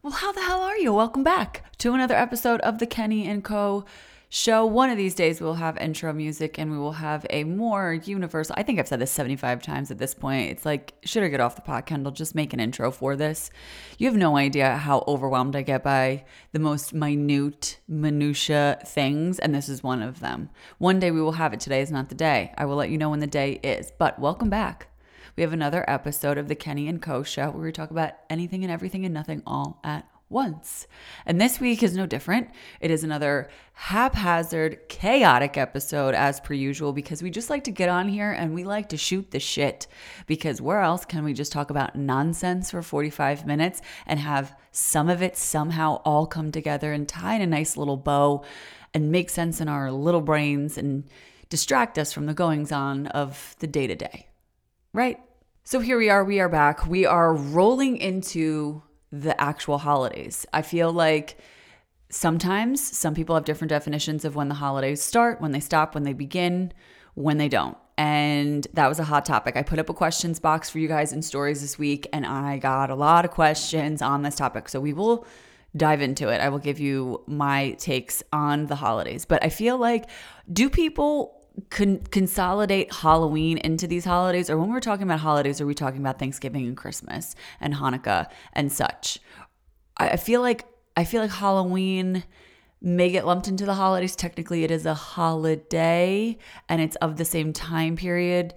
Well, how the hell are you? Welcome back to another episode of the Kenny and Co show. One of these days we'll have intro music and we will have a more universal. I think I've said this 75 times at this point. It's like, should I get off the pot, Kendall? Just make an intro for this. You have no idea how overwhelmed I get by the most minute, minutia things, and this is one of them. One day we will have it. Today is not the day. I will let you know when the day is. But welcome back. We have another episode of the Kenny and Co show where we talk about anything and everything and nothing all at once. And this week is no different. It is another haphazard, chaotic episode as per usual because we just like to get on here and we like to shoot the shit. Because where else can we just talk about nonsense for 45 minutes and have some of it somehow all come together and tie in a nice little bow and make sense in our little brains and distract us from the goings on of the day to day? Right? So here we are, we are back. We are rolling into the actual holidays. I feel like sometimes some people have different definitions of when the holidays start, when they stop, when they begin, when they don't. And that was a hot topic. I put up a questions box for you guys in stories this week, and I got a lot of questions on this topic. So we will dive into it. I will give you my takes on the holidays. But I feel like, do people con- consolidate Halloween into these holidays? Or when we're talking about holidays, are we talking about Thanksgiving and Christmas and Hanukkah and such? I, I feel like I feel like Halloween may get lumped into the holidays. Technically, it is a holiday and it's of the same time period,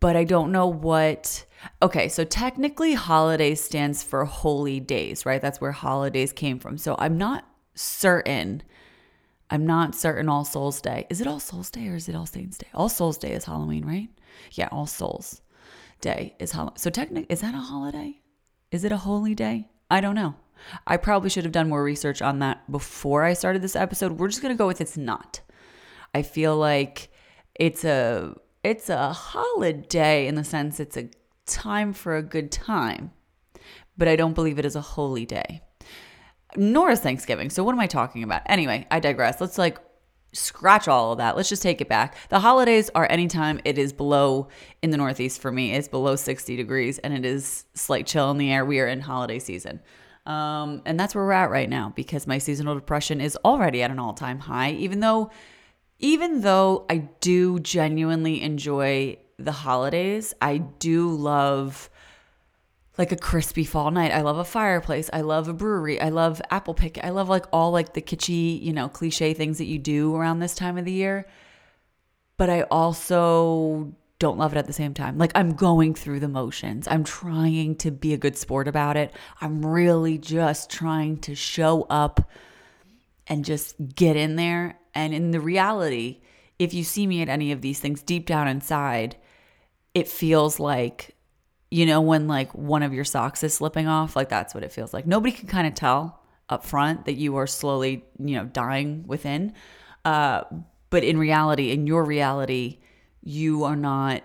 but I don't know what. Okay, so technically, holiday stands for holy days, right? That's where holidays came from. So I'm not certain I'm not certain All Souls Day. Is it All Souls Day or is it All Saints Day? All Souls Day is Halloween, right? Yeah, All Souls Day is Halloween. So technically, is that a holiday? Is it a holy day? I don't know. I probably should have done more research on that before I started this episode. We're just gonna go with it's not. I feel like it's a it's a holiday in the sense it's a time for a good time, but I don't believe it is a holy day nor is Thanksgiving. So what am I talking about? Anyway, I digress. Let's like scratch all of that. Let's just take it back. The holidays are anytime it is below in the Northeast for me. It's below 60 degrees and it is slight chill in the air. We are in holiday season. Um, and that's where we're at right now because my seasonal depression is already at an all-time high, even though even though I do genuinely enjoy the holidays, I do love like a crispy fall night. I love a fireplace. I love a brewery. I love apple pick. I love like all like the kitschy, you know, cliche things that you do around this time of the year. But I also don't love it at the same time. Like I'm going through the motions. I'm trying to be a good sport about it. I'm really just trying to show up and just get in there. And in the reality, if you see me at any of these things deep down inside, it feels like you know, when like one of your socks is slipping off, like that's what it feels like. Nobody can kind of tell up front that you are slowly, you know, dying within. Uh, but in reality, in your reality, you are not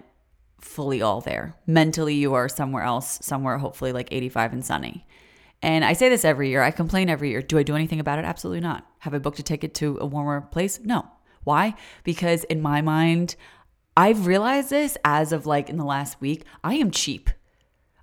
fully all there. Mentally, you are somewhere else, somewhere hopefully like 85 and sunny. And I say this every year. I complain every year. Do I do anything about it? Absolutely not. Have I booked a ticket to a warmer place? No. Why? Because in my mind, I've realized this as of like in the last week, I am cheap.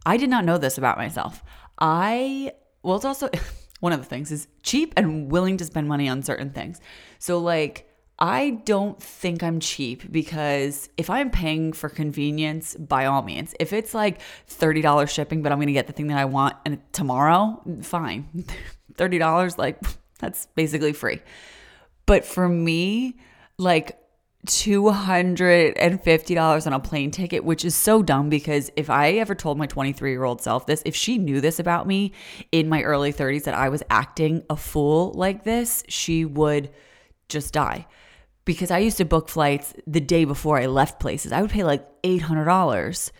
I did not know this about myself. I, well, it's also one of the things is cheap and willing to spend money on certain things. So, like, I don't think I'm cheap because if I'm paying for convenience, by all means, if it's like $30 shipping, but I'm going to get the thing that I want and tomorrow, fine. $30, like, that's basically free. But for me, like, $250 on a plane ticket, which is so dumb because if I ever told my 23 year old self this, if she knew this about me in my early 30s that I was acting a fool like this, she would just die. Because I used to book flights the day before I left places. I would pay like $800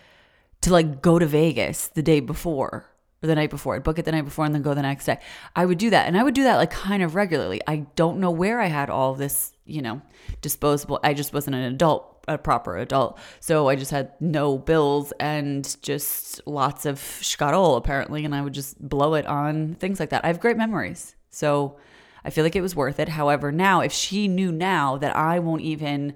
to like go to Vegas the day before or the night before. I'd book it the night before and then go the next day. I would do that. And I would do that like kind of regularly. I don't know where I had all this you know, disposable. I just wasn't an adult, a proper adult. So I just had no bills and just lots of schkarol apparently. And I would just blow it on things like that. I have great memories. So I feel like it was worth it. However, now if she knew now that I won't even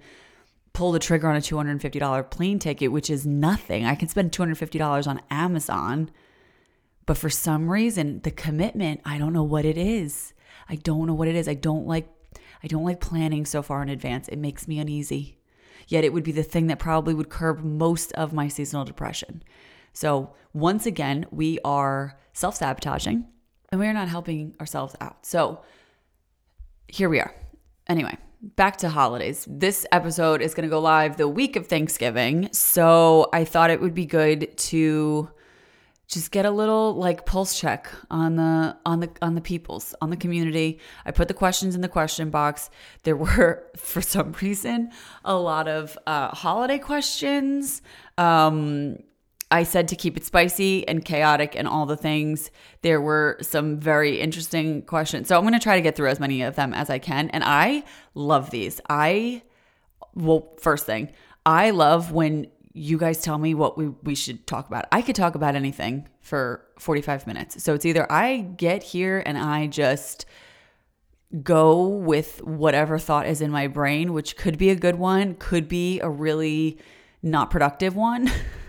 pull the trigger on a $250 plane ticket, which is nothing, I can spend $250 on Amazon But for some reason, the commitment, I don't know what it is. I don't know what it is. I don't like I don't like planning so far in advance. It makes me uneasy. Yet it would be the thing that probably would curb most of my seasonal depression. So, once again, we are self-sabotaging and we are not helping ourselves out. So, here we are. Anyway, back to holidays. This episode is going to go live the week of Thanksgiving. So I thought it would be good to just get a little like pulse check on the on the on the peoples on the community i put the questions in the question box there were for some reason a lot of uh, holiday questions um, I said to keep it spicy and chaotic and all the things. There were some very interesting questions. So I'm going to try to get through as many of them as I can. And I love these. I, well, first thing, I love when you guys tell me what we, we should talk about. I could talk about anything for 45 minutes. So it's either I get here and I just go with whatever thought is in my brain, which could be a good one, could be a really not productive one.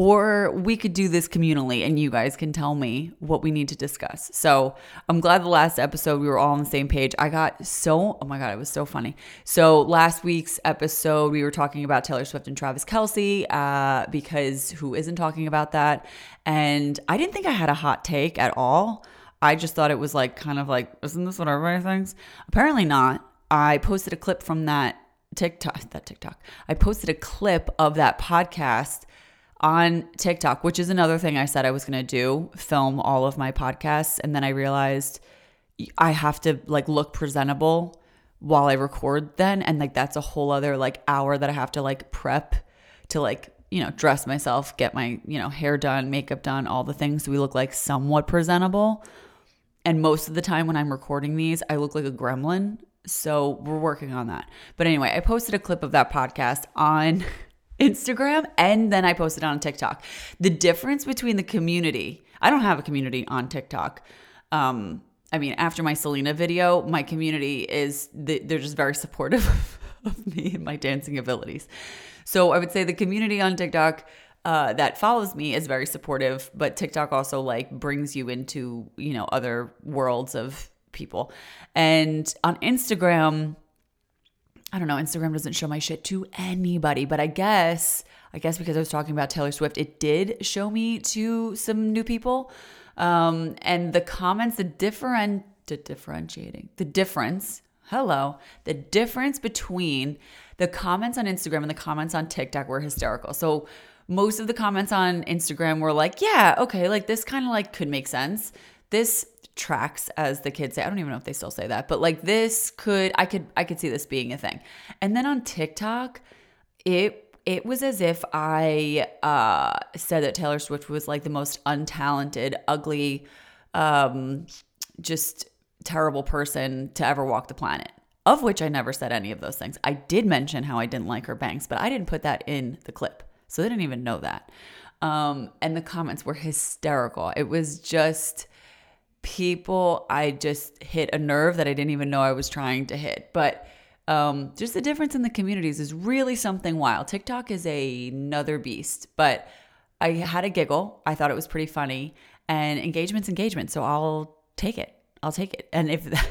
or we could do this communally and you guys can tell me what we need to discuss. So I'm glad the last episode we were all on the same page. I got so, oh my God, it was so funny. So last week's episode, we were talking about Taylor Swift and Travis Kelce uh, because who isn't talking about that? And I didn't think I had a hot take at all. I just thought it was like, kind of like, isn't this what everybody thinks? Apparently not. I posted a clip from that TikTok, that TikTok. I posted a clip of that podcast on TikTok, which is another thing I said I was going to do, film all of my podcasts. And then I realized I have to like look presentable while I record then. And like that's a whole other like hour that I have to like prep to like, you know, dress myself, get my, you know, hair done, makeup done, all the things so we look like somewhat presentable. And most of the time when I'm recording these, I look like a gremlin. So we're working on that. But anyway, I posted a clip of that podcast on Instagram and then I posted on TikTok. The difference between the community, I don't have a community on TikTok. Um, I mean, after my Selena video, my community is they're just very supportive of me and my dancing abilities. So I would say the community on TikTok uh, that follows me is very supportive, but TikTok also like brings you into you know other worlds of people. And on Instagram, I don't know, Instagram doesn't show my shit to anybody, but I guess I guess because I was talking about Taylor Swift, it did show me to some new people. Um, and the comments, the different the differentiating, the difference, hello, the difference between the comments on Instagram and the comments on TikTok were hysterical. So most of the comments on Instagram were like, yeah, okay, like this kind of like could make sense. This tracks as the kids say. I don't even know if they still say that but like this could i could i could see this being a thing. And then on tiktok it it was as if i uh said that taylor swift was like the most untalented ugly um just terrible person to ever walk the planet of which i never said any of those things. I did mention how i didn't like her bangs but i didn't put that in the clip so they didn't even know that. Um and the comments were hysterical. It was just people I just hit a nerve that I didn't even know I was trying to hit. But um, just the difference in the communities is really something wild. TikTok is a, another beast, but I had a giggle. I thought it was pretty funny, and engagement's engagement. So I'll take it. I'll take it. And if that,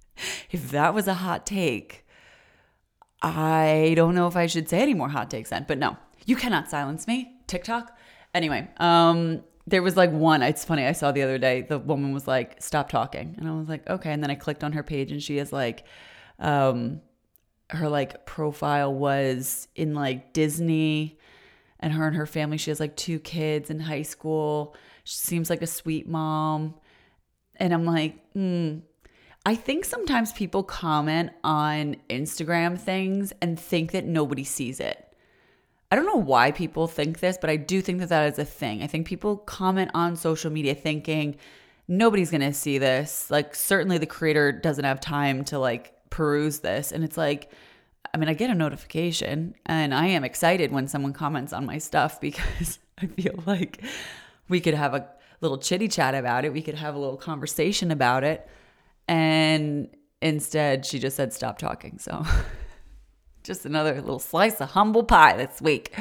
if that was a hot take, I don't know if I should say any more hot takes then. But no, you cannot silence me. TikTok. Anyway, um, there was like one it's funny i saw the other day the woman was like stop talking. And i was like okay. And then i clicked on her page and she is like um her like profile was in like disney and her and her family she has like two kids in high school. She seems like a sweet mom. And i'm like hmm. I think sometimes people comment on Instagram things and think that nobody sees it. I don't know why people think this, but I do think that that is a thing. I think people comment on social media thinking nobody's going to see this. Like certainly the creator doesn't have time to like peruse this and it's like I mean, I get a notification and I am excited when someone comments on my stuff because I feel like we could have a little chitty chat about it. We could have a little conversation about it. And instead, she just said, stop talking. So just another little slice of humble pie this week.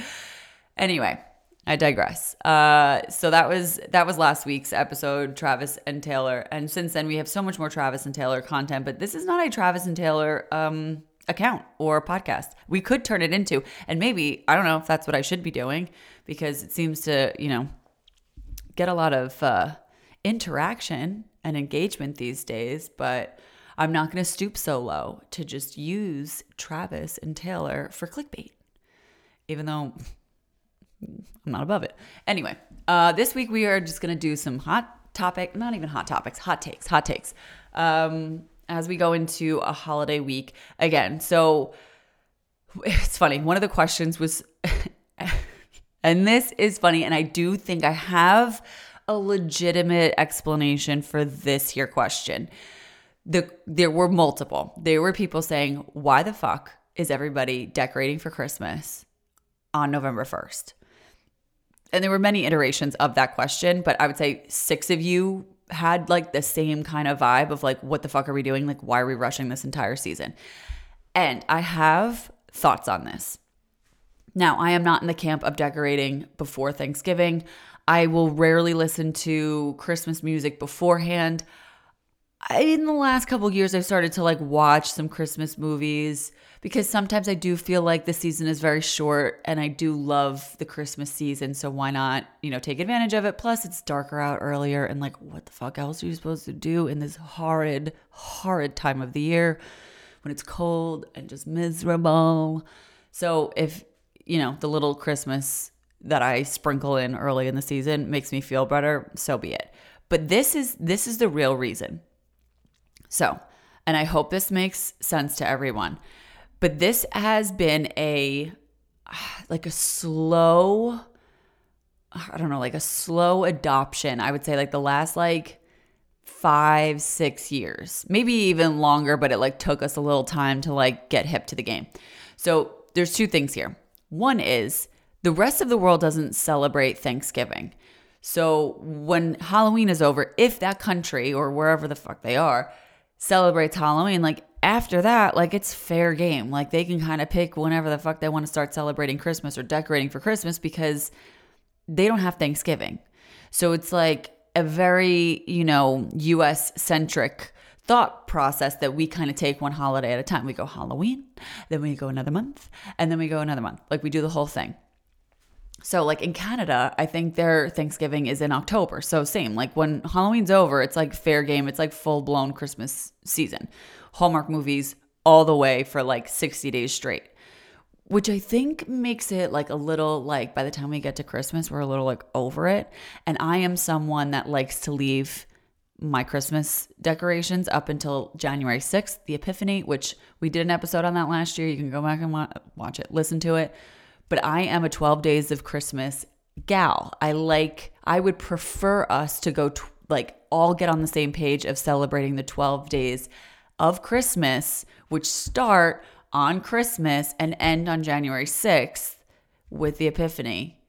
Anyway, I digress. Uh, so that was that was last week's episode, Travis and Taylor, and since then we have so much more Travis and Taylor content. But this is not a Travis and Taylor um, account or podcast. We could turn it into, and maybe I don't know if that's what I should be doing because it seems to you know get a lot of uh, interaction and engagement these days. But I'm not going to stoop so low to just use Travis and Taylor for clickbait, even though I'm not above it. Anyway, uh, this week we are just going to do some hot topic, not even hot topics, hot takes, hot takes. Um, as we go into a holiday week again. So it's funny. One of the questions was, and this is funny, and I do think I have a legitimate explanation for this here question. The there were multiple. There were people saying, "Why the fuck is everybody decorating for Christmas on November 1st?" and there were many iterations of that question, but I would say six of you had like the same kind of vibe of like, what the fuck are we doing? Like, why are we rushing this entire season? And I have thoughts on this. Now, I am not in the camp of decorating before Thanksgiving. I will rarely listen to Christmas music beforehand. In the last couple years, I've started to like watch some Christmas movies because sometimes I do feel like the season is very short and I do love the Christmas season. So why not, you know, take advantage of it? Plus, it's darker out earlier and like, what the fuck else are you supposed to do in this horrid, horrid time of the year when it's cold and just miserable? So if, you know, the little Christmas that I sprinkle in early in the season makes me feel better, so be it. But this is this is the real reason. So, and I hope this makes sense to everyone. But this has been a like a slow I don't know, like a slow adoption. I would say like the last like 5 6 years. Maybe even longer, but it like took us a little time to like get hip to the game. So, there's two things here. One is the rest of the world doesn't celebrate Thanksgiving. So, when Halloween is over, if that country or wherever the fuck they are celebrates Halloween, like after that, like it's fair game. Like they can kind of pick whenever the fuck they want to start celebrating Christmas or decorating for Christmas because they don't have Thanksgiving. So it's like a very, you know, US centric thought process that we kind of take one holiday at a time. We go Halloween, then we go another month, and then we go another month. Like we do the whole thing. So, like in Canada, I think their Thanksgiving is in October. So, same. Like when Halloween's over, it's like fair game. It's like full blown Christmas season. Hallmark movies all the way for like 60 days straight, which I think makes it like a little like by the time we get to Christmas, we're a little like over it. And I am someone that likes to leave my Christmas decorations up until January 6th, the Epiphany, which we did an episode on that last year. You can go back and watch it, listen to it. But I am a 12 days of Christmas gal. I like, I would prefer us to go, t- like, all get on the same page of celebrating the 12 days of Christmas, which start on Christmas and end on January 6th with the Epiphany.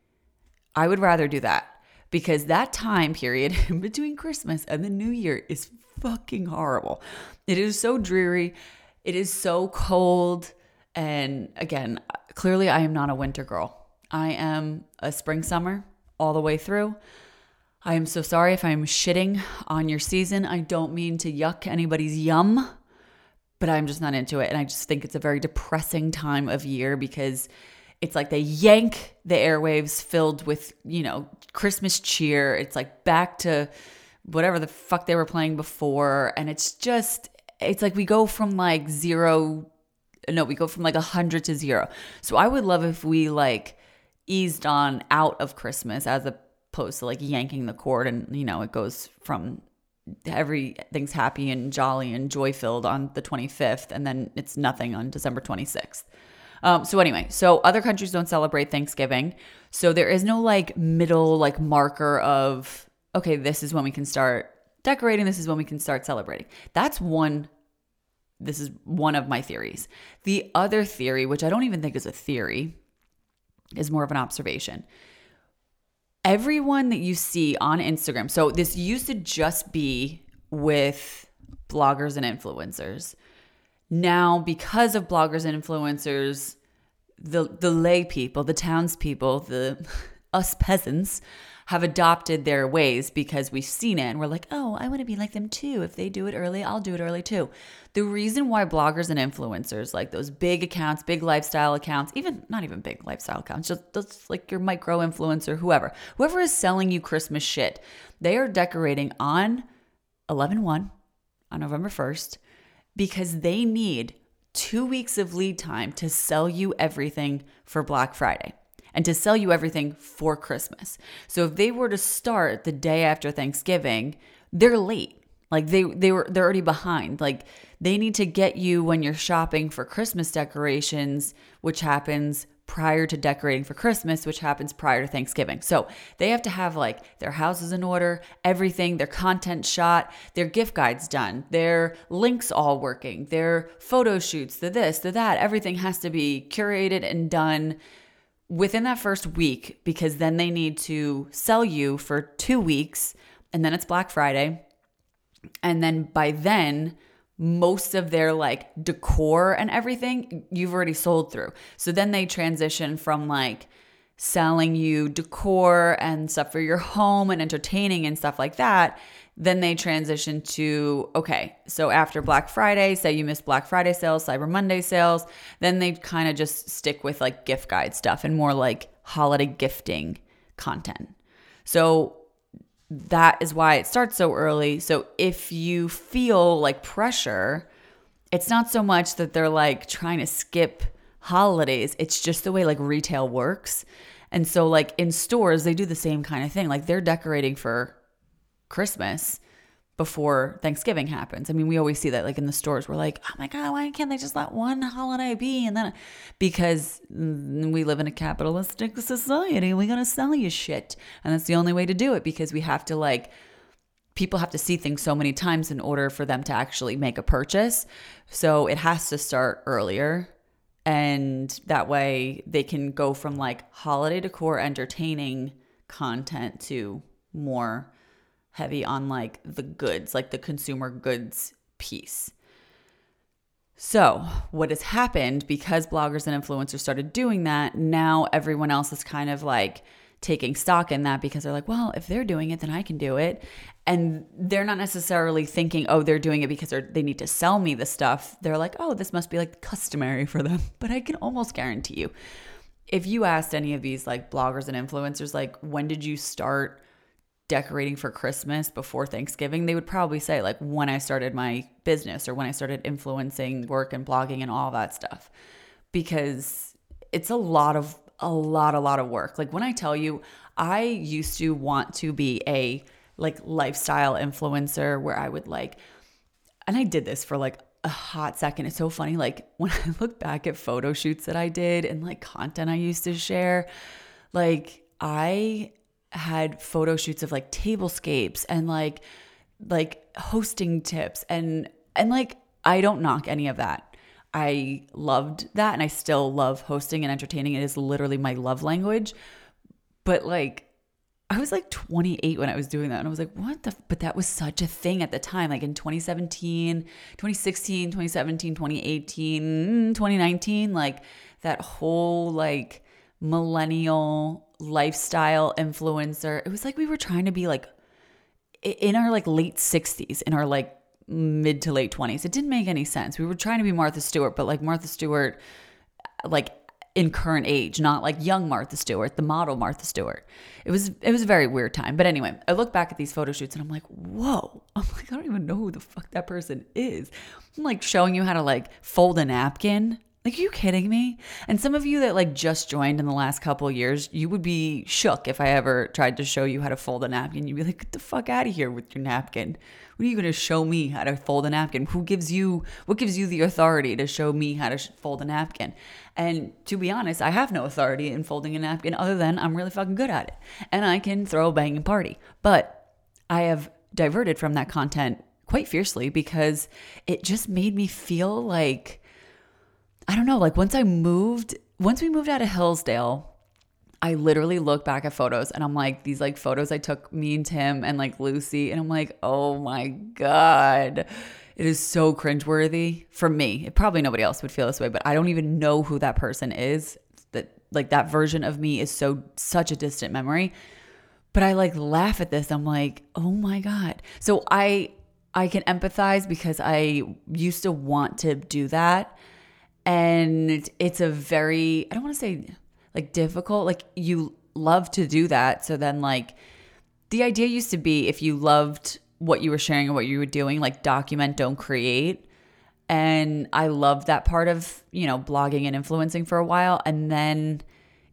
I would rather do that because that time period in between Christmas and the New Year is fucking horrible. It is so dreary. It is so cold. And again, clearly I am not a winter girl. I am a spring summer all the way through. I am so sorry if I'm shitting on your season. I don't mean to yuck anybody's yum but I'm just not into it. And I just think it's a very depressing time of year because it's like they yank the airwaves filled with, you know, Christmas cheer. It's like back to whatever the fuck they were playing before. And it's just, it's like we go from like zero, no, we go from like a hundred to zero. So I would love if we like eased on out of Christmas as opposed to like yanking the cord and, you know, it goes from everything's happy and jolly and joy filled on the 25th, and then it's nothing on December 26th. Um, so anyway, so other countries don't celebrate Thanksgiving, so there is no like middle like marker of okay, this is when we can start decorating. This is when we can start celebrating. That's one. This is one of my theories. The other theory, which I don't even think is a theory, is more of an observation everyone that you see on Instagram. So this used to just be with bloggers and influencers. Now, because of bloggers and influencers, the the lay people, the townspeople, the us peasants have adopted their ways because we've seen it and we're like, oh, I want to be like them too. If they do it early, I'll do it early too. The reason why bloggers and influencers, like those big accounts, big lifestyle accounts, even not even big lifestyle accounts, just, like your micro influencer, whoever, whoever is selling you Christmas shit, they are decorating on 11 1 on November 1st because they need two weeks of lead time to sell you everything for Black Friday and to sell you everything for Christmas. So if they were to start the day after Thanksgiving, they're late. Like they they were they're already behind. Like they need to get you when you're shopping for Christmas decorations, which happens prior to decorating for Christmas, which happens prior to Thanksgiving. So they have to have like their houses in order, everything, their content shot, their gift guides done, their links all working, their photo shoots, the this, the that, everything has to be curated and done within that first week because then they need to sell you for two weeks and then it's Black Friday. And then by then, most of their like decor and everything you've already sold through. So then they transition from like selling you decor and stuff for your home and entertaining and stuff like that. Then they transition to okay, so after Black Friday, say you missed Black Friday sales, Cyber Monday sales, then they kind of just stick with like gift guide stuff and more like holiday gifting content. So that is why it starts so early. So if you feel like pressure, it's not so much that they're like trying to skip holidays, it's just the way like retail works. And so, like in stores, they do the same kind of thing. Like they're decorating for Christmas before Thanksgiving happens. I mean, we always see that like in the stores. We're like, oh my God, why can't they just let one holiday be? And then because we live in a capitalistic society, we gotta sell you shit. And that's the only way to do it because we have to like, people have to see things so many times in order for them to actually make a purchase. So it has to start earlier. And that way they can go from like holiday decor entertaining content to more heavy on like the goods, like the consumer goods piece. So, what has happened because bloggers and influencers started doing that, now everyone else is kind of like taking stock in that because they're like, well, if they're doing it, then I can do it. And they're not necessarily thinking, oh, they're doing it because they need to sell me the stuff. They're like, oh, this must be like customary for them. But I can almost guarantee you, if you asked any of these like bloggers and influencers, like, when did you start decorating for Christmas before Thanksgiving, they would probably say, like, when I started my business or when I started influencing work and blogging and all that stuff. Because it's a lot of, a lot, a lot of work. Like, when I tell you, I used to want to be a like lifestyle influencer where I would like, and I did this for like a hot second. It's so funny. Like, when I look back at photo shoots that I did and like content I used to share, like, I had photo shoots of like tablescapes and like like hosting tips and and like I don't knock any of that. I loved that and I still love hosting and entertaining. It is literally my love language. But like I was like 28 when I was doing that and I was like, "What the but that was such a thing at the time like in 2017, 2016, 2017, 2018, mm, 2019 like that whole like millennial lifestyle influencer. It was like we were trying to be like in our like late 60s, in our like mid to late 20s. It didn't make any sense. We were trying to be Martha Stewart, but like Martha Stewart like in current age, not like young Martha Stewart, the model Martha Stewart. It was it was a very weird time. But anyway, I look back at these photo shoots and I'm like, whoa. I'm like, I don't even know who the fuck that person is. I'm like showing you how to like fold a napkin. Like, are you kidding me? And some of you that like just joined in the last couple years, you would be shook if I ever tried to show you how to fold a napkin. You'd be like, get the fuck out of here with your napkin. What are you to show me how to fold a napkin? Who gives you, what gives you the authority to show me how to fold a napkin? And to be honest, I have no authority in folding a napkin other than I'm really fucking good at it. And I can throw a banging party. But I have diverted from that content quite fiercely because it just made me feel like, I don't know, like once I moved, once we moved out of Hillsdale, I literally look back at photos and I'm like, these like photos I took me and Tim and like Lucy, and I'm like, oh my God. It is so cringeworthy for me. It, probably nobody else would feel this way, but I don't even know who that person is. That like that version of me is so such a distant memory. But I like laugh at this. I'm like, "Oh my god." So I I can empathize because I used to want to do that. And it's a very I don't want to say like difficult, like you love to do that. So then like the idea used to be if you loved what you were sharing and what you were doing, like document, don't create. And I loved that part of, you know, blogging and influencing for a while. And then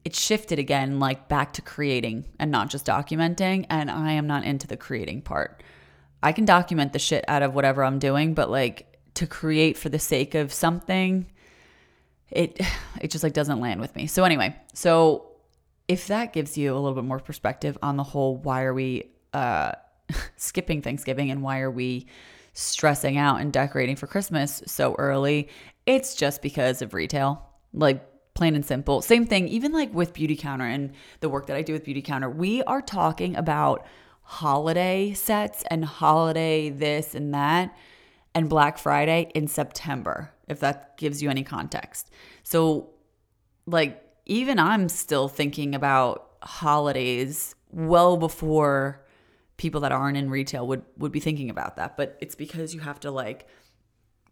it shifted again, like back to creating and not just documenting. And I am not into the creating part. I can document the shit out of whatever I'm doing, but like to create for the sake of something, it it just like doesn't land with me. So anyway, so if that gives you a little bit more perspective on the whole why are we uh skipping Thanksgiving and why are we stressing out and decorating for Christmas so early, it's just because of retail. Like plain and simple. Same thing, even like with Beautycounter and the work that I do with Beautycounter, we are talking about holiday sets and holiday this and that and Black Friday in September, if that gives you any context. So, like, even I'm still thinking about holidays well before people that aren't in retail would would be thinking about that. But it's because you have to like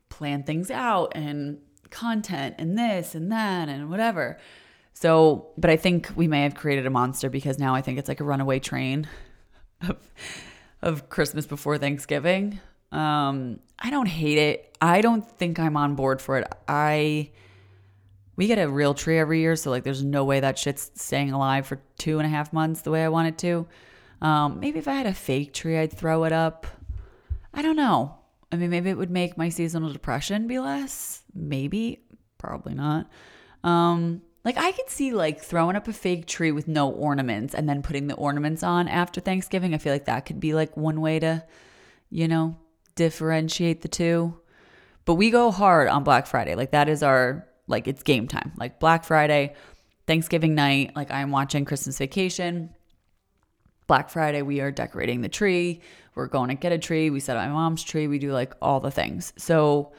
plan things out and content and this and that and whatever. So but i think we may have created a monster because now i think it's like a runaway train of of christmas before thanksgiving um i don't hate it i don't think i'm on board for it i we get a real tree every year so like there's no way that shit's staying alive for two and a half months the way i want it to um, maybe if I had a fake tree, I'd throw it up. I don't know. I mean, maybe it would make my seasonal depression be less. Maybe, probably not. Um, like I could see like throwing up a fake tree with no ornaments and then putting the ornaments on after Thanksgiving. I feel like that could be like one way to, you know, differentiate the two. But we go hard on Black Friday. Like that is our like it's game time. Like Black Friday, Thanksgiving night, like I'm watching Christmas Vacation. Black Friday, we are decorating the tree. We're going to get a tree. We set up my mom's tree. We do like all the things. So,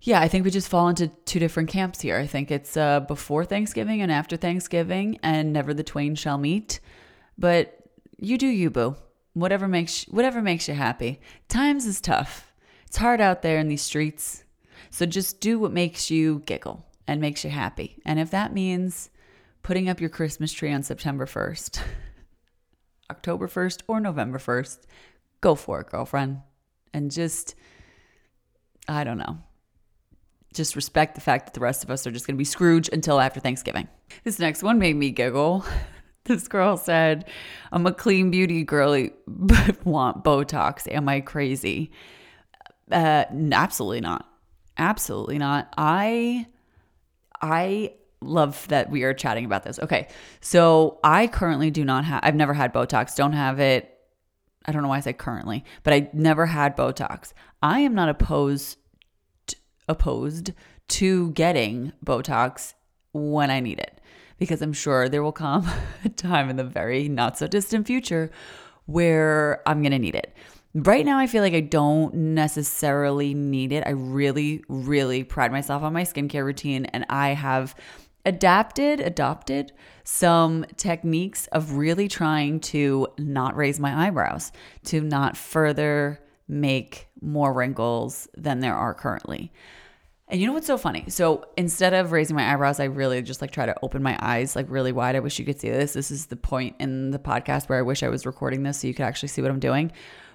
yeah, I think we just fall into two different camps here. I think it's uh, before Thanksgiving and after Thanksgiving, and never the twain shall meet. But you do you, boo. Whatever makes whatever makes you happy. Times is tough. It's hard out there in these streets. So just do what makes you giggle and makes you happy. And if that means putting up your Christmas tree on September 1st, October 1st or November 1st, go for it, girlfriend. And just, I don't know, just respect the fact that the rest of us are just going to be Scrooge until after Thanksgiving. This next one made me giggle. This girl said, I'm a clean beauty girly, but want Botox. Am I crazy? Uh, absolutely not. Absolutely not. I, I love that we are chatting about this. Okay. So I currently do not have, I've never had Botox, don't have it. I don't know why I say currently, but I never had Botox. I am not opposed opposed to getting Botox when I need it because I'm sure there will come a time in the very not so distant future where I'm going to need it. Right now, I feel like I don't necessarily need it. I really, really pride myself on my skincare routine, and I have adapted, adopted some techniques of really trying to not raise my eyebrows, to not further make more wrinkles than there are currently. And you know what's so funny? So instead of raising my eyebrows, I really just like try to open my eyes like really wide. I wish you could see this. This is the point in the podcast where I wish I was recording this so you could actually see what I'm doing.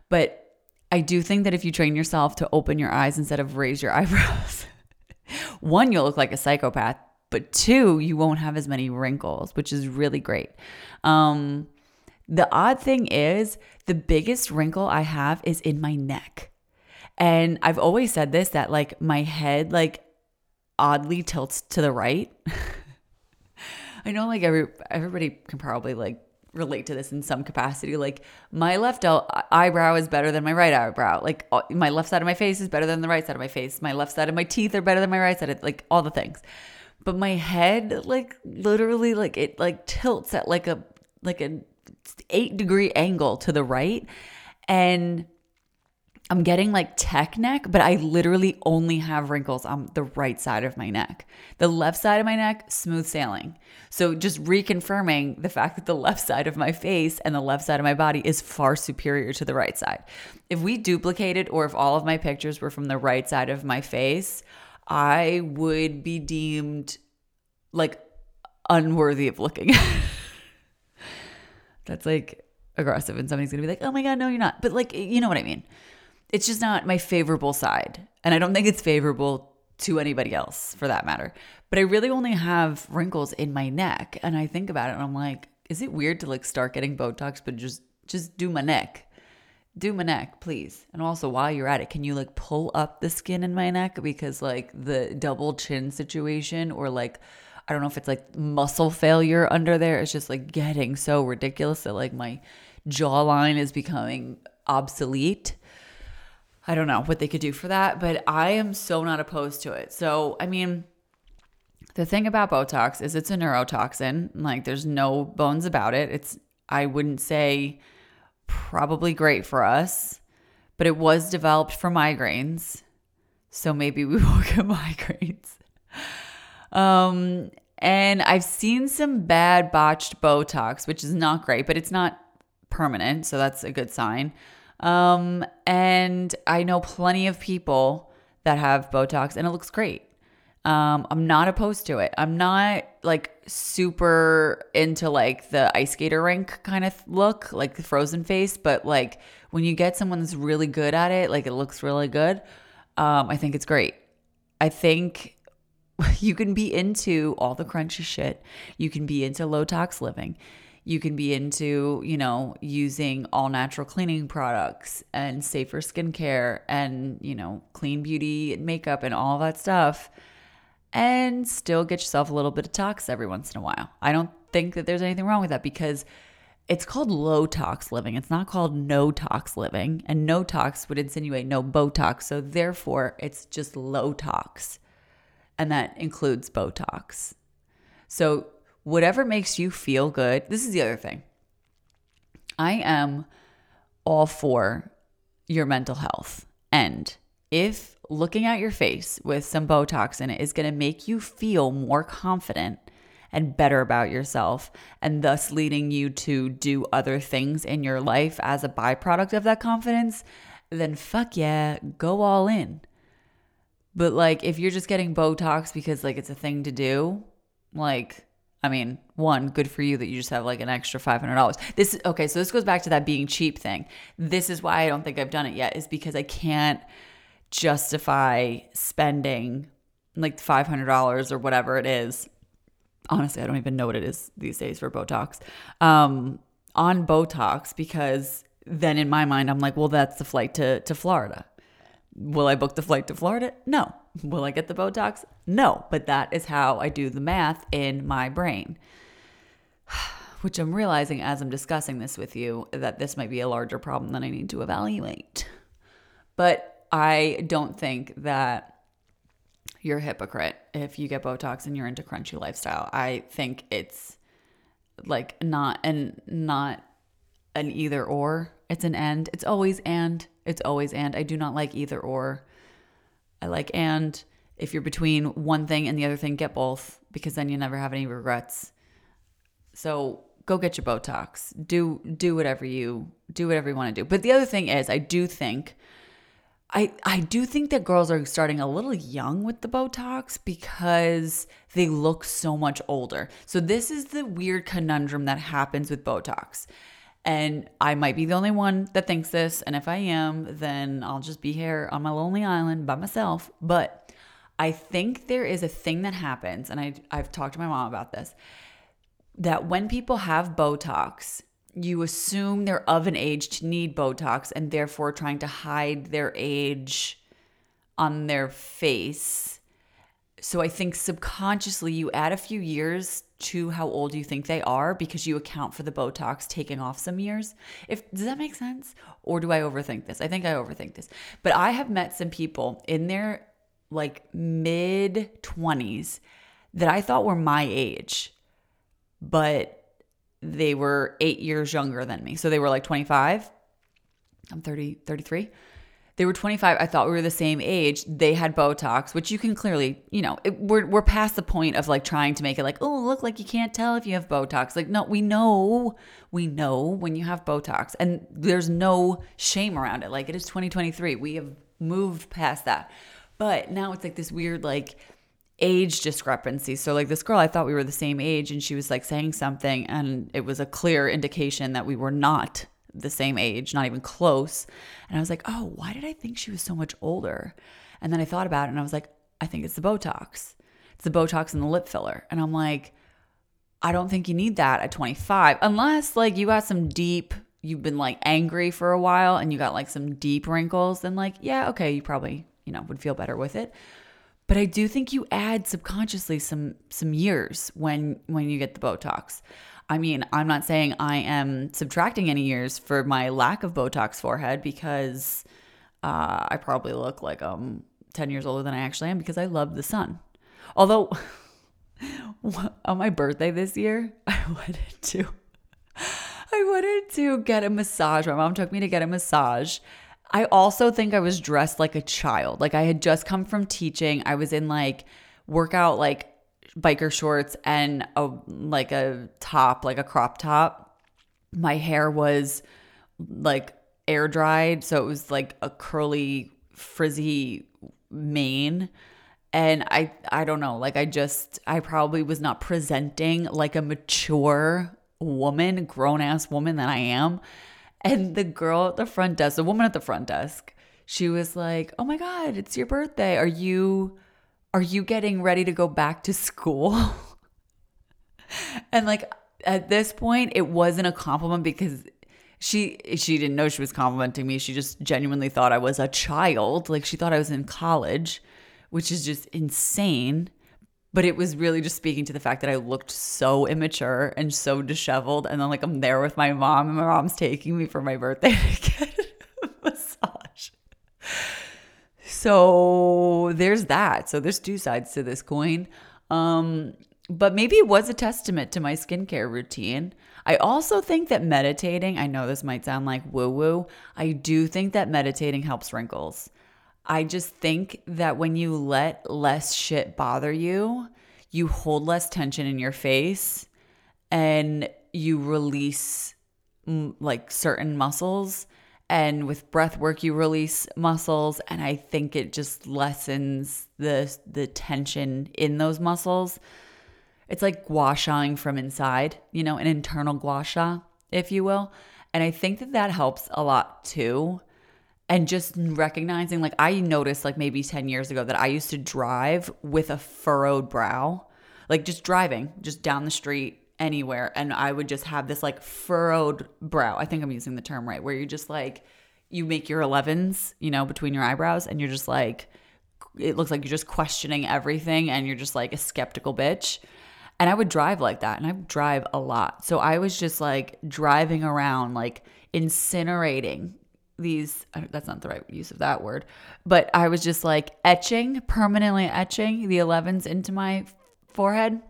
But I do think that if you train yourself to open your eyes instead of raise your eyebrows, one, you'll look like a psychopath but two, you won't have as many wrinkles, which is really great. Um, the odd thing is, the biggest wrinkle I have is in my neck. And I've always said this that like my head, like oddly tilts to the right. I know like every everybody can probably like relate to this in some capacity. Like my left eyebrow is better than my right eyebrow. Like my left side of my face is better than the right side of my face. My left side of my teeth are better than my right side. Of, like all the things but my head like literally like it like tilts at like a like a 8 degree angle to the right and I'm getting like tech neck, but I literally only have wrinkles on the right side of my neck. The left side of my neck, smooth sailing. So just reconfirming the fact that the left side of my face and the left side of my body is far superior to the right side. If we duplicated or if all of my pictures were from the right side of my face, I would be deemed like unworthy of looking. That's like aggressive and somebody's going to be like, "Oh my god, no you're not." But like you know what I mean it's just not my favorable side. And I don't think it's favorable to anybody else for that matter. But I really only have wrinkles in my neck. And I think about it and I'm like, is it weird to like start getting Botox, but just just do my neck? Do my neck, please. And also while you're at it, can you like pull up the skin in my neck? Because like the double chin situation or like I don't know if it's like muscle failure under there. It's just like getting so ridiculous that like my jawline is becoming obsolete. I don't know what they could do for that, but I am so not opposed to it. So, I mean, the thing about Botox is it's a neurotoxin. Like, there's no bones about it. It's, I wouldn't say probably great for us, but it was developed for migraines. So maybe we won't get migraines. Um, and I've seen some bad botched Botox, which is not great, but it's not permanent. So that's a good sign. Um, and I know plenty of people that have Botox and it looks great. Um, I'm not opposed to it. I'm not like super into like the ice skater rink kind of look, like the frozen face, but like when you get someone that's really good at it, like it looks really good, um, I think it's great. I think you can be into all the crunchy shit. You can be into low tox living you can be into, you know, using all natural cleaning products and safer skincare and, you know, clean beauty and makeup and all that stuff and still get yourself a little bit of tox every once in a while. I don't think that there's anything wrong with that because it's called low tox living. It's not called no tox living. And no tox would insinuate no Botox. So therefore, it's just low tox. And that includes Botox. So whatever makes you feel good. This is the other thing. I am all for your mental health. And if looking at your face with some Botox in it is going to make you feel more confident and better about yourself, and thus leading you to do other things in your life as a byproduct of that confidence, then fuck yeah, go all in. But like, if you're just getting Botox because like it's a thing to do, like, I mean, one, good for you that you just have like an extra $500. This okay, so this goes back to that being cheap thing. This is why I don't think I've done it yet is because I can't justify spending like $500 or whatever it is. Honestly, I don't even know what it is these days for Botox. Um, on Botox because then in my mind I'm like, well, that's the flight to to Florida. Will I book the flight to Florida? No. Will I get the Botox? No. But that is how I do the math in my brain. Which I'm realizing as I'm discussing this with you that this might be a larger problem than I need to evaluate. But I don't think that you're a hypocrite if you get Botox and you're into crunchy lifestyle. I think it's like not and not an either or. It's an and. It's always and. It's always and. I do not like either or. I like and. If you're between one thing and the other thing, get both because then you never have any regrets. So go get your Botox. Do do whatever you do whatever you want to do. But the other thing is, I do think I I do think that girls are starting a little young with the Botox because they look so much older. So this is the weird conundrum that happens with Botox. And I might be the only one that thinks this. And if I am, then I'll just be here on my lonely island by myself. But I think there is a thing that happens, and I, I've talked to my mom about this, that when people have Botox, you assume they're of an age to need Botox and therefore trying to hide their age on their face. So I think subconsciously you add a few years to how old you think they are because you account for the Botox taking off some years. If does that make sense? Or do I overthink this? I think I overthink this. But I have met some people in their like mid 20s that I thought were my age, but they were 8 years younger than me. So they were like 25. I'm 30 33 They were 25. I thought we were the same age. They had Botox, which you can clearly, you know, it, we're, we're past the point of like trying to make it like, oh, look like you can't tell if you have Botox. Like, no, we know, we know when you have Botox and there's no shame around it. Like, it is 2023. We have moved past that. But now it's like this weird, like, age discrepancy. So, like, this girl, I thought we were the same age and she was like saying something and it was a clear indication that we were not the same age, not even close. And I was like, oh, why did I think she was so much older? And then I thought about it and I was like, I think it's the Botox. It's the Botox and the lip filler. And I'm like, I don't think you need that at 25, unless like you got some deep, you've been like angry for a while and you got like some deep wrinkles, then like, yeah, okay, you probably, you know, would feel better with it. But I do think you add subconsciously some some years when when you get the Botox. I mean, I'm not saying I am subtracting any years for my lack of Botox forehead because uh, I probably look like I'm 10 years older than I actually am because I love the sun. Although, on my birthday this year, I wanted to. I wanted to get a massage. My mom took me to get a massage. I also think I was dressed like a child. Like I had just come from teaching. I was in like workout like biker shorts and a like a top, like a crop top. My hair was like air dried, so it was like a curly, frizzy mane. And I I don't know, like I just I probably was not presenting like a mature woman, grown ass woman that I am. And the girl at the front desk, the woman at the front desk, she was like, "Oh my god, it's your birthday. Are you are you getting ready to go back to school? and like at this point, it wasn't a compliment because she she didn't know she was complimenting me. She just genuinely thought I was a child. Like she thought I was in college, which is just insane. But it was really just speaking to the fact that I looked so immature and so disheveled. And then like I'm there with my mom and my mom's taking me for my birthday get a massage. So there's that. So there's two sides to this coin. Um, but maybe it was a testament to my skincare routine. I also think that meditating, I know this might sound like woo woo, I do think that meditating helps wrinkles. I just think that when you let less shit bother you, you hold less tension in your face and you release mm, like certain muscles and with breath work you release muscles and i think it just lessens the the tension in those muscles. It's like gua shaing from inside you know an internal gua sha if you will. And i think that that helps a lot too. And just recognizing like i noticed like maybe 10 years ago that i used to drive with a furrowed brow like just driving just down the street anywhere and I would just have this like furrowed brow. I think I'm using the term right, where you just like you make your 11s, you know, between your eyebrows and you're just like it looks like you're just questioning everything and you're just like a skeptical bitch. And I would drive like that and I drive a lot. So I was just like driving around like incinerating these that's not the right use of that word but i was just like etching permanently etching the 11s into my forehead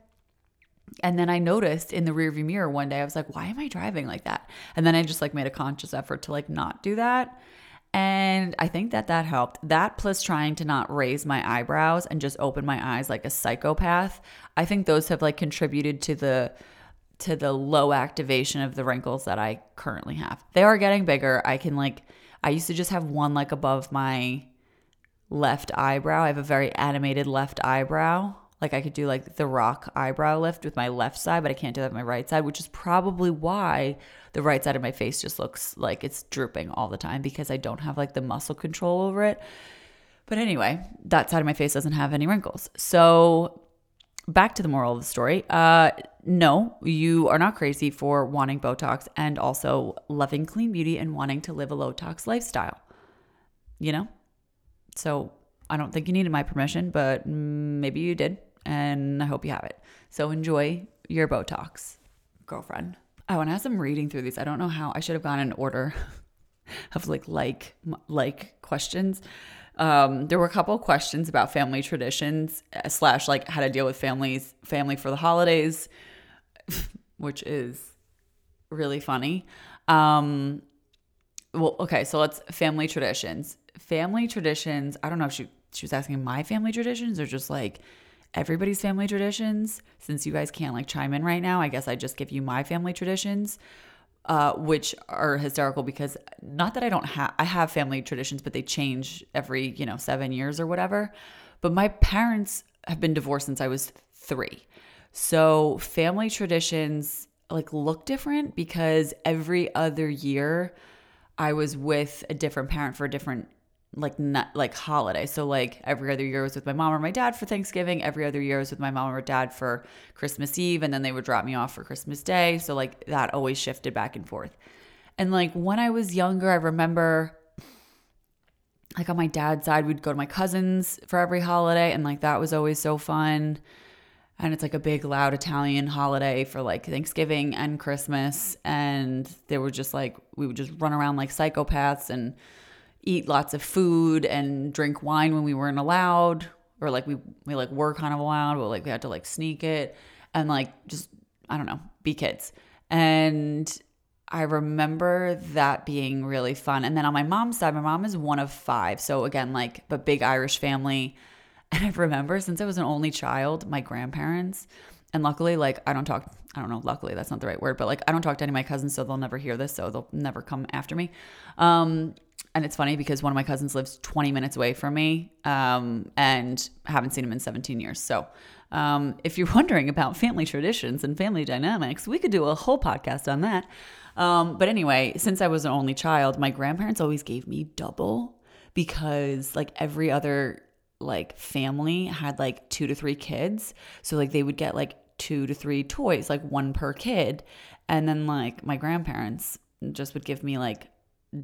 and then I noticed in the rearview mirror one day, I was like, why am I driving like that? And then I just like made a conscious effort to like not do that. And I think that that helped. That plus trying to not raise my eyebrows and just open my eyes like a psychopath. I think those have like contributed to the to the low activation of the wrinkles that I currently have. They are getting bigger. I can like I used to just have one like above my left eyebrow. I have a very animated left eyebrow like I could do like the rock eyebrow lift with my left side, but I can't do that with my right side, which is probably why the right side of my face just looks like it's drooping all the time because I don't have like the muscle control over it. But anyway, that side of my face doesn't have any wrinkles. So back to the moral of the story. Uh, no, you are not crazy for wanting Botox and also loving clean beauty and wanting to live a low tox lifestyle. You know? So I don't think you needed my permission, but maybe you did and I hope you have it. So enjoy your Botox, girlfriend. Oh, and as I'm reading through these, I don't know how I should have gone in order of like like like questions. Um, there were a couple questions about family traditions uh, slash like how to deal with families family for the holidays, which is really funny. Um, well, okay, so let's family traditions family traditions, I don't know if she she was asking my family traditions or just like everybody's family traditions. Since you guys can't like chime in right now, I guess I just give you my family traditions. Uh, which are hysterical because not that I don't have I have family traditions, but they change every, you know, seven years or whatever. But my parents have been divorced since I was three. So family traditions like look different because every other year I was with a different parent for a different like not like holiday. So like every other year I was with my mom or my dad for Thanksgiving. Every other year I was with my mom or dad for Christmas Eve, and then they would drop me off for Christmas Day. So like that always shifted back and forth. And like when I was younger, I remember like on my dad's side, we'd go to my cousins for every holiday, and like that was always so fun and it's like a big loud Italian holiday for like Thanksgiving and Christmas and they were just like we would just run around like psychopaths and eat lots of food and drink wine when we weren't allowed or like we we like were kind of allowed but like we had to like sneak it and like just I don't know be kids. And I remember that being really fun. And then on my mom's side my mom is one of 5 so again like a big Irish family. And I remember since I was an only child, my grandparents, and luckily, like, I don't talk, I don't know, luckily, that's not the right word, but like, I don't talk to any of my cousins, so they'll never hear this, so they'll never come after me. Um, and it's funny because one of my cousins lives 20 minutes away from me um, and haven't seen him in 17 years. So, um, if you're wondering about family traditions and family dynamics, we could do a whole podcast on that. Um, but anyway, since I was an only child, my grandparents always gave me double because, like, every other like family had like two to three kids. So like they would get like two to three toys, like one per kid. And then like my grandparents just would give me like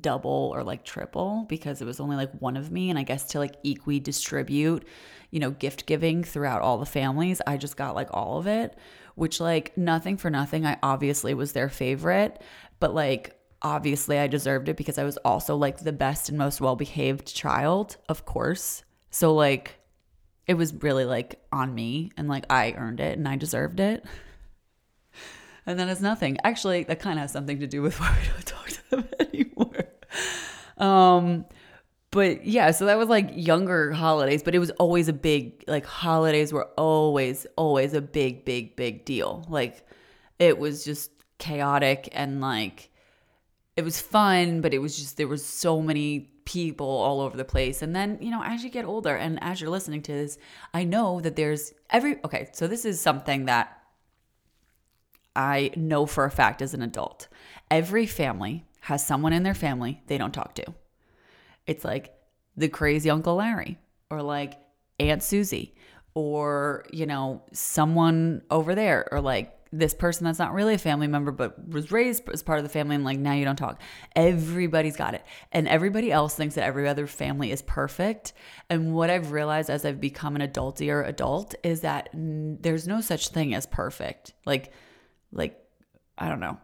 double or like triple because it was only like one of me and I guess to like equi distribute, you know, gift giving throughout all the families, I just got like all of it, which like nothing for nothing, I obviously was their favorite, but like obviously I deserved it because I was also like the best and most well-behaved child, of course. So like it was really like on me and like I earned it and I deserved it. And then it's nothing. Actually, that kind of has something to do with why we don't talk to them anymore. Um but yeah, so that was like younger holidays, but it was always a big like holidays were always always a big big big deal. Like it was just chaotic and like it was fun, but it was just there was so many people all over the place. And then, you know, as you get older and as you're listening to this, I know that there's every, okay, so this is something that I know for a fact as an adult. Every family has someone in their family they don't talk to. It's like the crazy Uncle Larry or like Aunt Susie or, you know, someone over there or like this person that's not really a family member but was raised as part of the family and like now you don't talk. Everybody's got it. And everybody else thinks that every other family is perfect. And what i've realized as i've become an adultier adult is that n- there's no such thing as perfect. Like like i don't know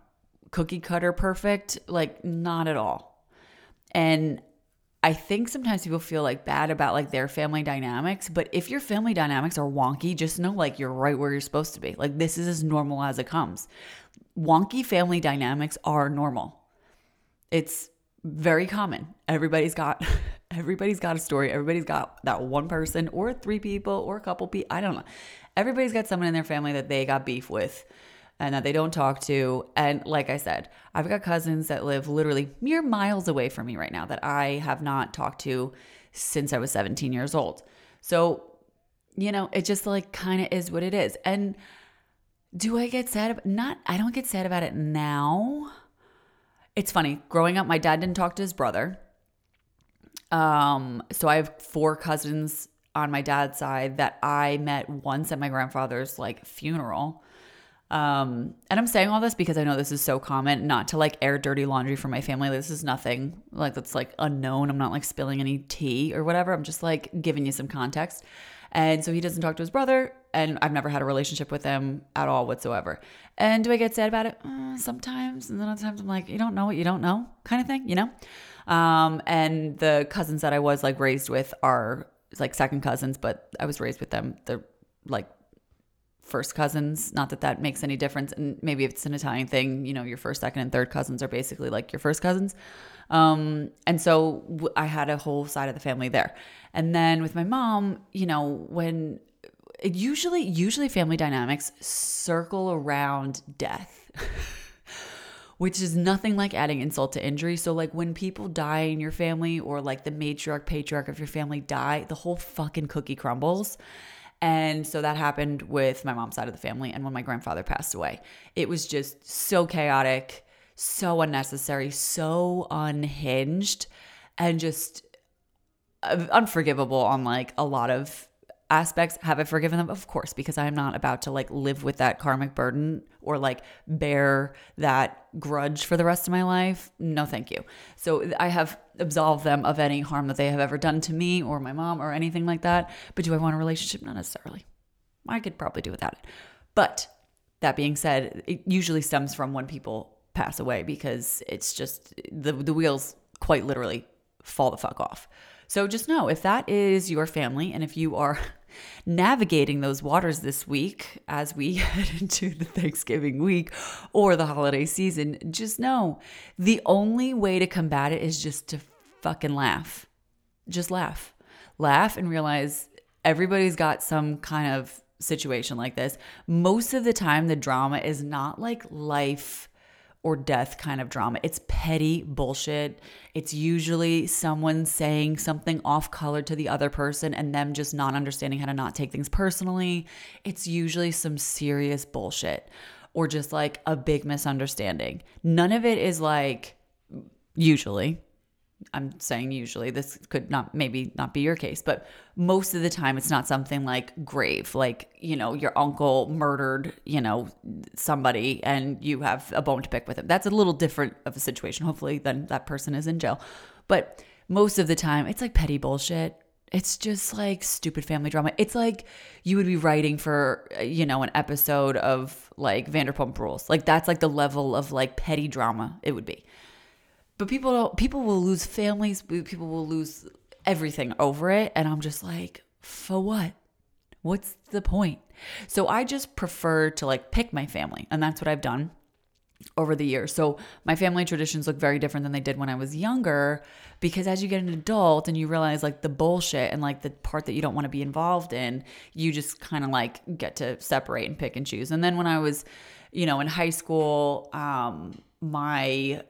cookie cutter perfect? Like not at all. And I think sometimes people feel like bad about like their family dynamics, but if your family dynamics are wonky, just know like you're right where you're supposed to be. Like this is as normal as it comes. Wonky family dynamics are normal. It's very common. Everybody's got everybody's got a story. Everybody's got that one person or three people or a couple people. I don't know. Everybody's got someone in their family that they got beef with and that they don't talk to. And like I said, I've got cousins that live literally mere miles away from me right now that I have not talked to since I was 17 years old. So, you know, it just like kind of is what it is. And do I get sad about not I don't get sad about it now. It's funny. Growing up, my dad didn't talk to his brother. Um, so I have four cousins on my dad's side that I met once at my grandfather's like funeral. Um, and I'm saying all this because I know this is so common, not to like air dirty laundry for my family. This is nothing like that's like unknown. I'm not like spilling any tea or whatever. I'm just like giving you some context. And so he doesn't talk to his brother, and I've never had a relationship with him at all whatsoever. And do I get sad about it? Uh, sometimes. And then other times I'm like, you don't know what you don't know, kind of thing, you know? Um, and the cousins that I was like raised with are like second cousins, but I was raised with them. They're like first cousins. Not that that makes any difference. And maybe if it's an Italian thing, you know, your first, second, and third cousins are basically like your first cousins. Um, and so I had a whole side of the family there. And then with my mom, you know, when usually, usually family dynamics circle around death. which is nothing like adding insult to injury. So, like when people die in your family or like the matriarch, patriarch of your family die, the whole fucking cookie crumbles. And so that happened with my mom's side of the family and when my grandfather passed away. It was just so chaotic, so unnecessary, so unhinged, and just uh, unforgivable on like a lot of aspects have I forgiven them? Of course, because I am not about to like live with that karmic burden or like bear that grudge for the rest of my life. No, thank you. So I have absolved them of any harm that they have ever done to me or my mom or anything like that. But do I want a relationship? Not necessarily. I could probably do without it. But that being said, it usually stems from when people pass away because it's just the the wheels quite literally fall the fuck off. So just know if that is your family and if you are navigating those waters this week as we head into the Thanksgiving week or the holiday season, just know the only way to combat it is just to fucking laugh. Just laugh. Laugh and realize everybody's got some kind of situation like this. Most of the time, the drama is not like life or death kind of drama. It's petty bullshit. It's usually someone saying something off color to the other person and them just not understanding how to not take things personally. It's usually some serious bullshit or just like a big misunderstanding. None of it is like, usually, I'm saying usually this could not maybe not be your case, but most of the time it's not something like grave, like, you know, your uncle murdered, you know, somebody and you have a bone to pick with him. That's a little different of a situation, hopefully, than that person is in jail. But most of the time it's like petty bullshit. It's just like stupid family drama. It's like you would be writing for, you know, an episode of like Vanderpump Rules. Like that's like the level of like petty drama it would be. But people don't, people will lose families, people will lose everything over it. And I'm just like, for what? What's the point? So I just prefer to like pick my family. And that's what I've done over the years. So my family traditions look very different than they did when I was younger because as you get an adult and you realize like the bullshit and like the part that you don't want to be involved in, you just kind of like get to separate and pick and choose. And then when I was, you know, in high school, um my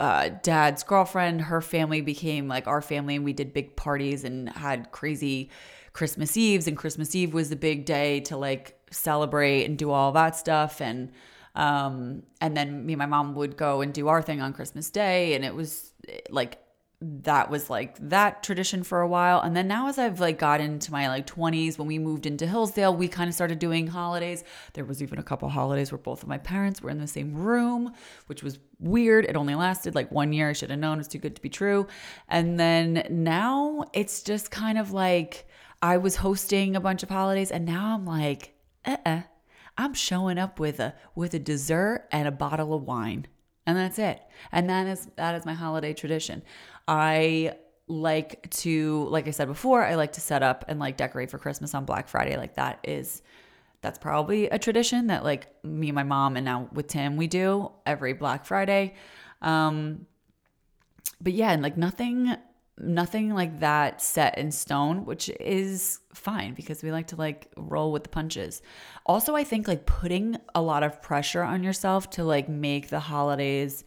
uh, dad's girlfriend, her family became like our family, and we did big parties and had crazy Christmas Eves. And Christmas Eve was the big day to like celebrate and do all that stuff. And um, and then me and my mom would go and do our thing on Christmas Day, and it was like that was like that tradition for a while. And then now as i've like got into my like 20s when we moved into hillsdale we kind of started doing holidays. There was even a couple holidays where both of my parents were in the same room which was weird. It only lasted like one year. I should have known it's too good to be true. And then now it's just kind of like i was hosting a bunch of holidays and now i'm like uh-uh. I'm showing up with a with a dessert and a bottle of wine and that's it. And that is that is my holiday tradition I like to like I said before, I like to set up and like decorate for Christmas on Black Friday. Like that is that's probably a tradition that like me and my mom and now with Tim we do every Black Friday. Um but yeah, and like nothing nothing like that set in stone, which is fine because we like to like roll with the punches. Also, I think like putting a lot of pressure on yourself to like make the holidays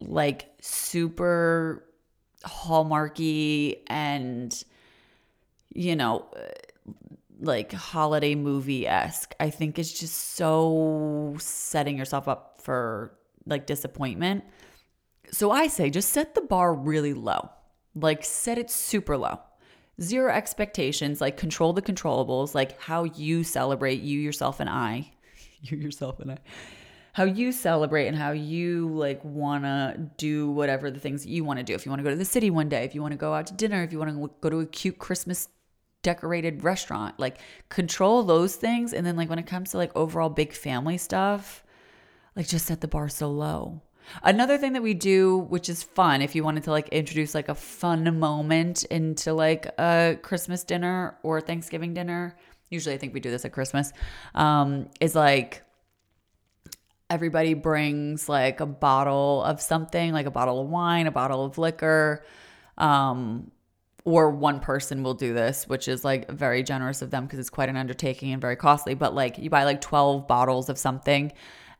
like super hallmarky and you know like holiday movie esque. I think it's just so setting yourself up for like disappointment. So I say just set the bar really low. Like set it super low. Zero expectations, like control the controllables, like how you celebrate you yourself and I. You yourself and I how you celebrate and how you like want to do whatever the things you want to do. If you want to go to the city one day, if you want to go out to dinner, if you want to go to a cute Christmas decorated restaurant, like control those things. And then like when it comes to like overall big family stuff, like just set the bar so low. Another thing that we do, which is fun, if you wanted to like introduce like a fun moment into like a Christmas dinner or Thanksgiving dinner, usually I think we do this at Christmas, um, is like everybody brings like a bottle of something, like a bottle of wine, a bottle of liquor. Um, or one person will do this, which is like very generous of them because it's quite an undertaking and very costly. But like you buy like 12 bottles of something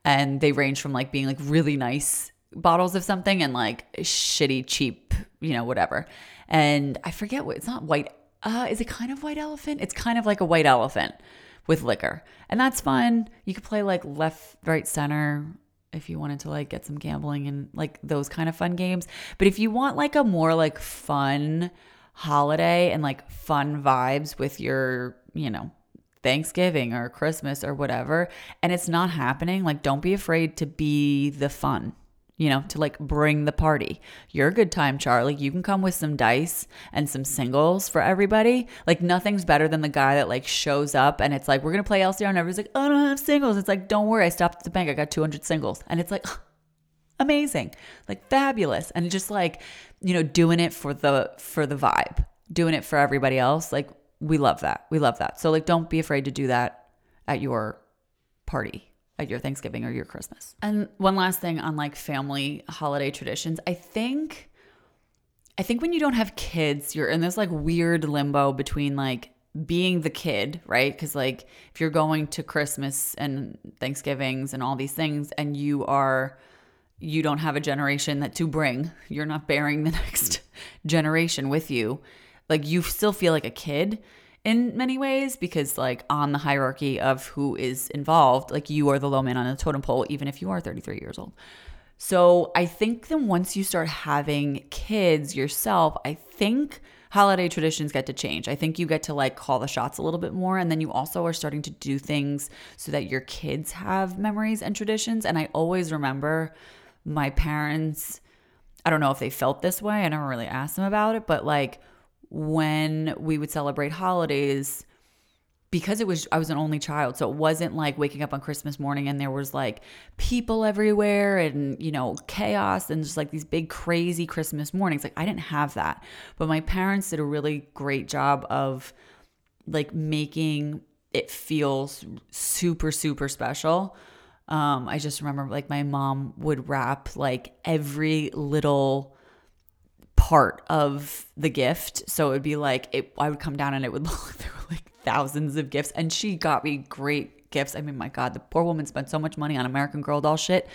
and they range from like being like really nice bottles of something and like shitty, cheap, you know, whatever. And I forget what it's not white. Uh, is it kind of white elephant? It's kind of like a white elephant with liquor. And that's fun. You could play like left, right, center if you wanted to like get some gambling and like those kind of fun games. But if you want like a more like fun holiday and like fun vibes with your, you know, Thanksgiving or Christmas or whatever, and it's not happening, like don't be afraid to be the fun you know, to like bring the party. You're a good time, Charlie. You can come with some dice and some singles for everybody. Like nothing's better than the guy that like shows up and it's like, we're gonna play LCR and everybody's like, oh, I don't have singles. It's like, don't worry, I stopped at the bank. I got 200 singles. And it's like, amazing, like fabulous. And just like, you know, doing it for the for the vibe, doing it for everybody else. Like we love that. We love that. So like don't be afraid to do that at your party at your Thanksgiving or your Christmas. And one last thing on like family holiday traditions, I think I think when you don't have kids, you're in this like weird limbo between like being the kid, right? Cuz like if you're going to Christmas and Thanksgivings and all these things and you are you don't have a generation that to bring, you're not bearing the next generation with you. Like you still feel like a kid in many ways because like on the hierarchy of who is involved like you are the low man on the totem pole even if you are 33 years old. So i think then once you start having kids yourself i think holiday traditions get to change. I think you get to like call the shots a little bit more and then you also are starting to do things so that your kids have memories and traditions. And i always remember my parents i don't know if they felt this way i never really asked them about it but like when we would celebrate holidays because it was I was an only child, so it wasn't like waking up on Christmas morning and there was like people everywhere and you know chaos and just like these big crazy Christmas mornings. Like I didn't have that, but my parents did a really great job of like making it feel super super special. Um, I just remember like my mom would wrap like every little part of the gift. So it would be like it, I would come down and it would look like thousands of gifts. And she got me great gifts. I mean, my God, the poor woman spent so much money on American Girl doll shit.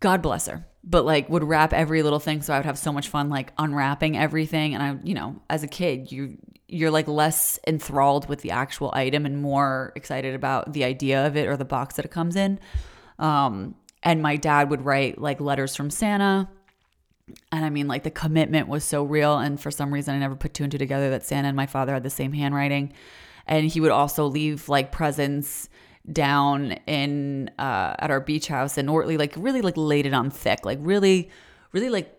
God bless her. But like would wrap every little thing. So I would have so much fun like unwrapping everything. And I, you know, as a kid, you you're like less enthralled with the actual item and more excited about the idea of it or the box that it comes in. Um, and my dad would write like letters from Santa and I mean, like the commitment was so real. And for some reason, I never put two and two together that Santa and my father had the same handwriting. And he would also leave like presents down in uh, at our beach house in Ortley, like really like laid it on thick, like really, really like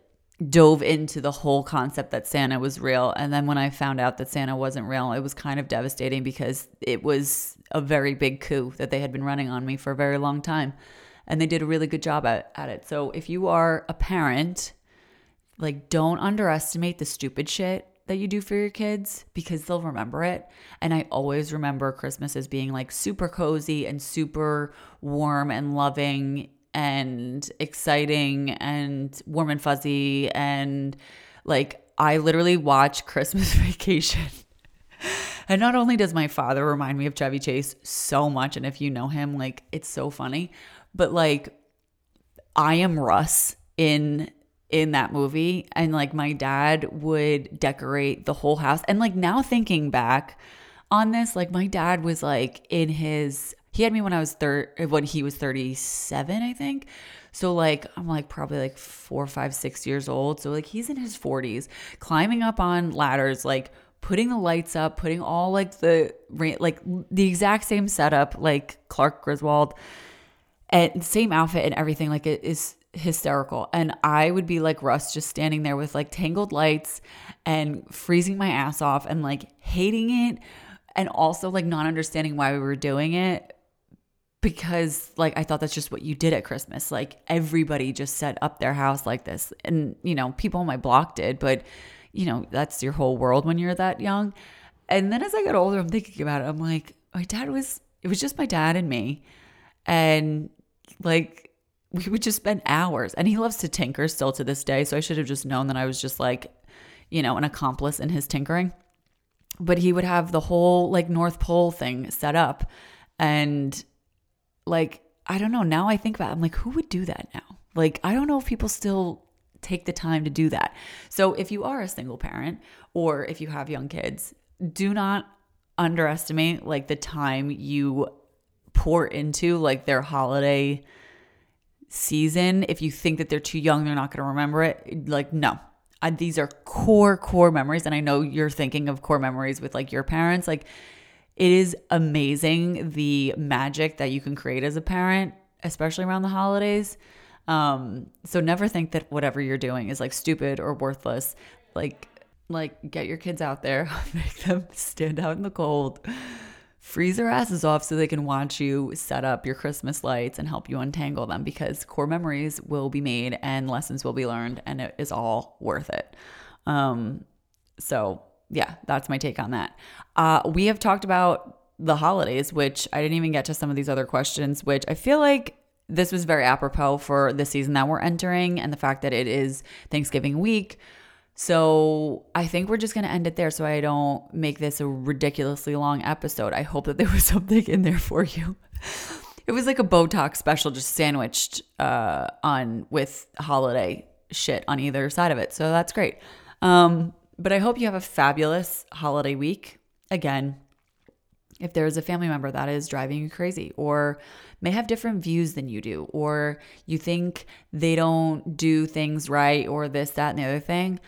dove into the whole concept that Santa was real. And then when I found out that Santa wasn't real, it was kind of devastating because it was a very big coup that they had been running on me for a very long time. And they did a really good job at, at it. So if you are a parent, like, don't underestimate the stupid shit that you do for your kids because they'll remember it. And I always remember Christmas as being like super cozy and super warm and loving and exciting and warm and fuzzy. And like, I literally watch Christmas Vacation. and not only does my father remind me of Chevy Chase so much, and if you know him, like, it's so funny, but like, I am Russ in in that movie and like my dad would decorate the whole house. And like now thinking back on this like my dad was like in his he had me when I was third when he was 37 I think. So like I'm like probably like four five six years old. So like he's in his 40s climbing up on ladders like putting the lights up putting all like the like the exact same setup like Clark Griswold and same outfit and everything. Like it is hysterical. And I would be like Russ, just standing there with like tangled lights and freezing my ass off and like hating it and also like not understanding why we were doing it because like I thought that's just what you did at Christmas. Like everybody just set up their house like this. And you know, people on my block did, but you know, that's your whole world when you're that young. And then as I got older, I'm thinking about it. I'm like, my dad was, it was just my dad and me. And like, we would just spend hours. And he loves to tinker still to this day. So I should have just known that I was just like, you know, an accomplice in his tinkering. But he would have the whole like North Pole thing set up. And like, I don't know. Now I think about it, I'm like, who would do that now? Like, I don't know if people still take the time to do that. So if you are a single parent or if you have young kids, do not underestimate like the time you pour into like their holiday season. If you think that they're too young, they're not going to remember it. Like, no. I, these are core, core memories. And I know you're thinking of core memories with like your parents. Like, it is amazing the magic that you can create as a parent, especially around the holidays. Um, so never think that whatever you're doing is like stupid or worthless. Like, like get your kids out there, make them stand out in the cold, freeze their asses off so they can watch you set up your Christmas lights and help you untangle them because core memories will be made and lessons will be learned and it is all worth it. Um, so yeah, that's my take on that. Uh, we have talked about the holidays, which I didn't even get to some of these other questions, which I feel like this was very apropos for the season that we're entering and the fact that it is Thanksgiving week. So I think we're just going to end it there so I don't make this a ridiculously long episode. I hope that there was something in there for you. It was like a Botox special just sandwiched uh, on with holiday shit on either side of it. So that's great. Um, but I hope you have a fabulous holiday week. Again, if there is a family member that is driving you crazy or may have different views than you do, or you think they don't do things right, or this, that, and the other thing,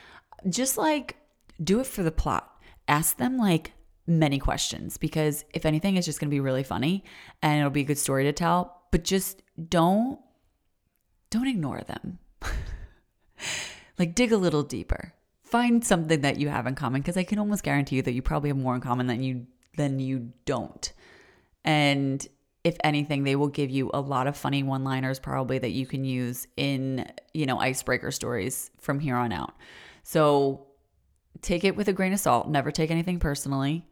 just like do it for the plot. Ask them like many questions because if anything, it's just going to be really funny and it'll be a good story to tell. But just don't don't ignore them. like dig a little deeper. Find something that you have in common because I can almost guarantee you that you probably have more in common than you than you don't. And if anything, they will give you a lot of funny one liners probably that you can use in, you know, icebreaker stories from here on out. So take it with a grain of salt. Never take anything personally.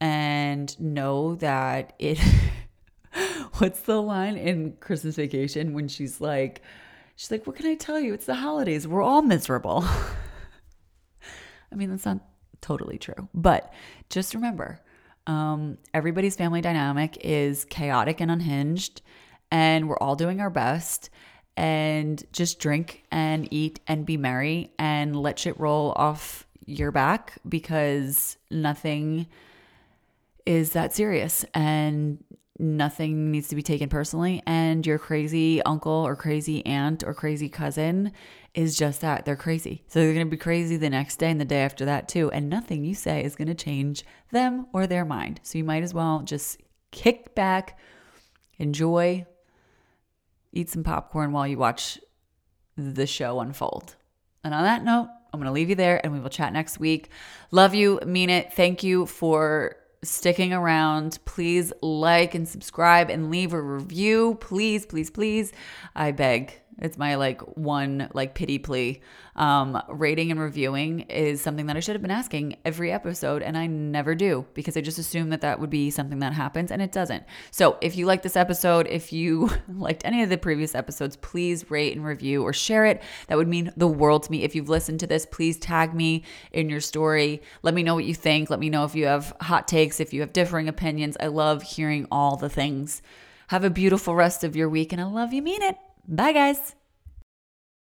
And know that it, what's the line in Christmas Vacation when she's like, she's like, what can I tell you? It's the holidays. We're all miserable. I mean, that's not totally true. But just remember, um, everybody's family dynamic is chaotic and unhinged, and we're all doing our best. And just drink and eat and be merry and let shit roll off your back because nothing is that serious and nothing needs to be taken personally. And your crazy uncle or crazy aunt or crazy cousin is just that they're crazy. So they're going to be crazy the next day and the day after that too. And nothing you say is going to change them or their mind. So you might as well just kick back, enjoy, eat some popcorn while you watch the show unfold. And on that note, I'm going to leave you there and we will chat next week. Love you, mean it. Thank you for sticking around. Please like and subscribe and leave a review. Please, please, please. I beg. It's my like one like pity plea. Um, rating and reviewing is something that I should have been asking every episode, and I never do because I just assume that that would be something that happens, and it doesn't. So if you like this episode, if you liked any of the previous episodes, please rate and review or share it. That would mean the world to me. If you've listened to this, please tag me in your story. Let me know what you think. Let me know if you have hot takes, if you have differing opinions. I love hearing all the things. Have a beautiful rest of your week, and I love you, mean it. Bye, guys.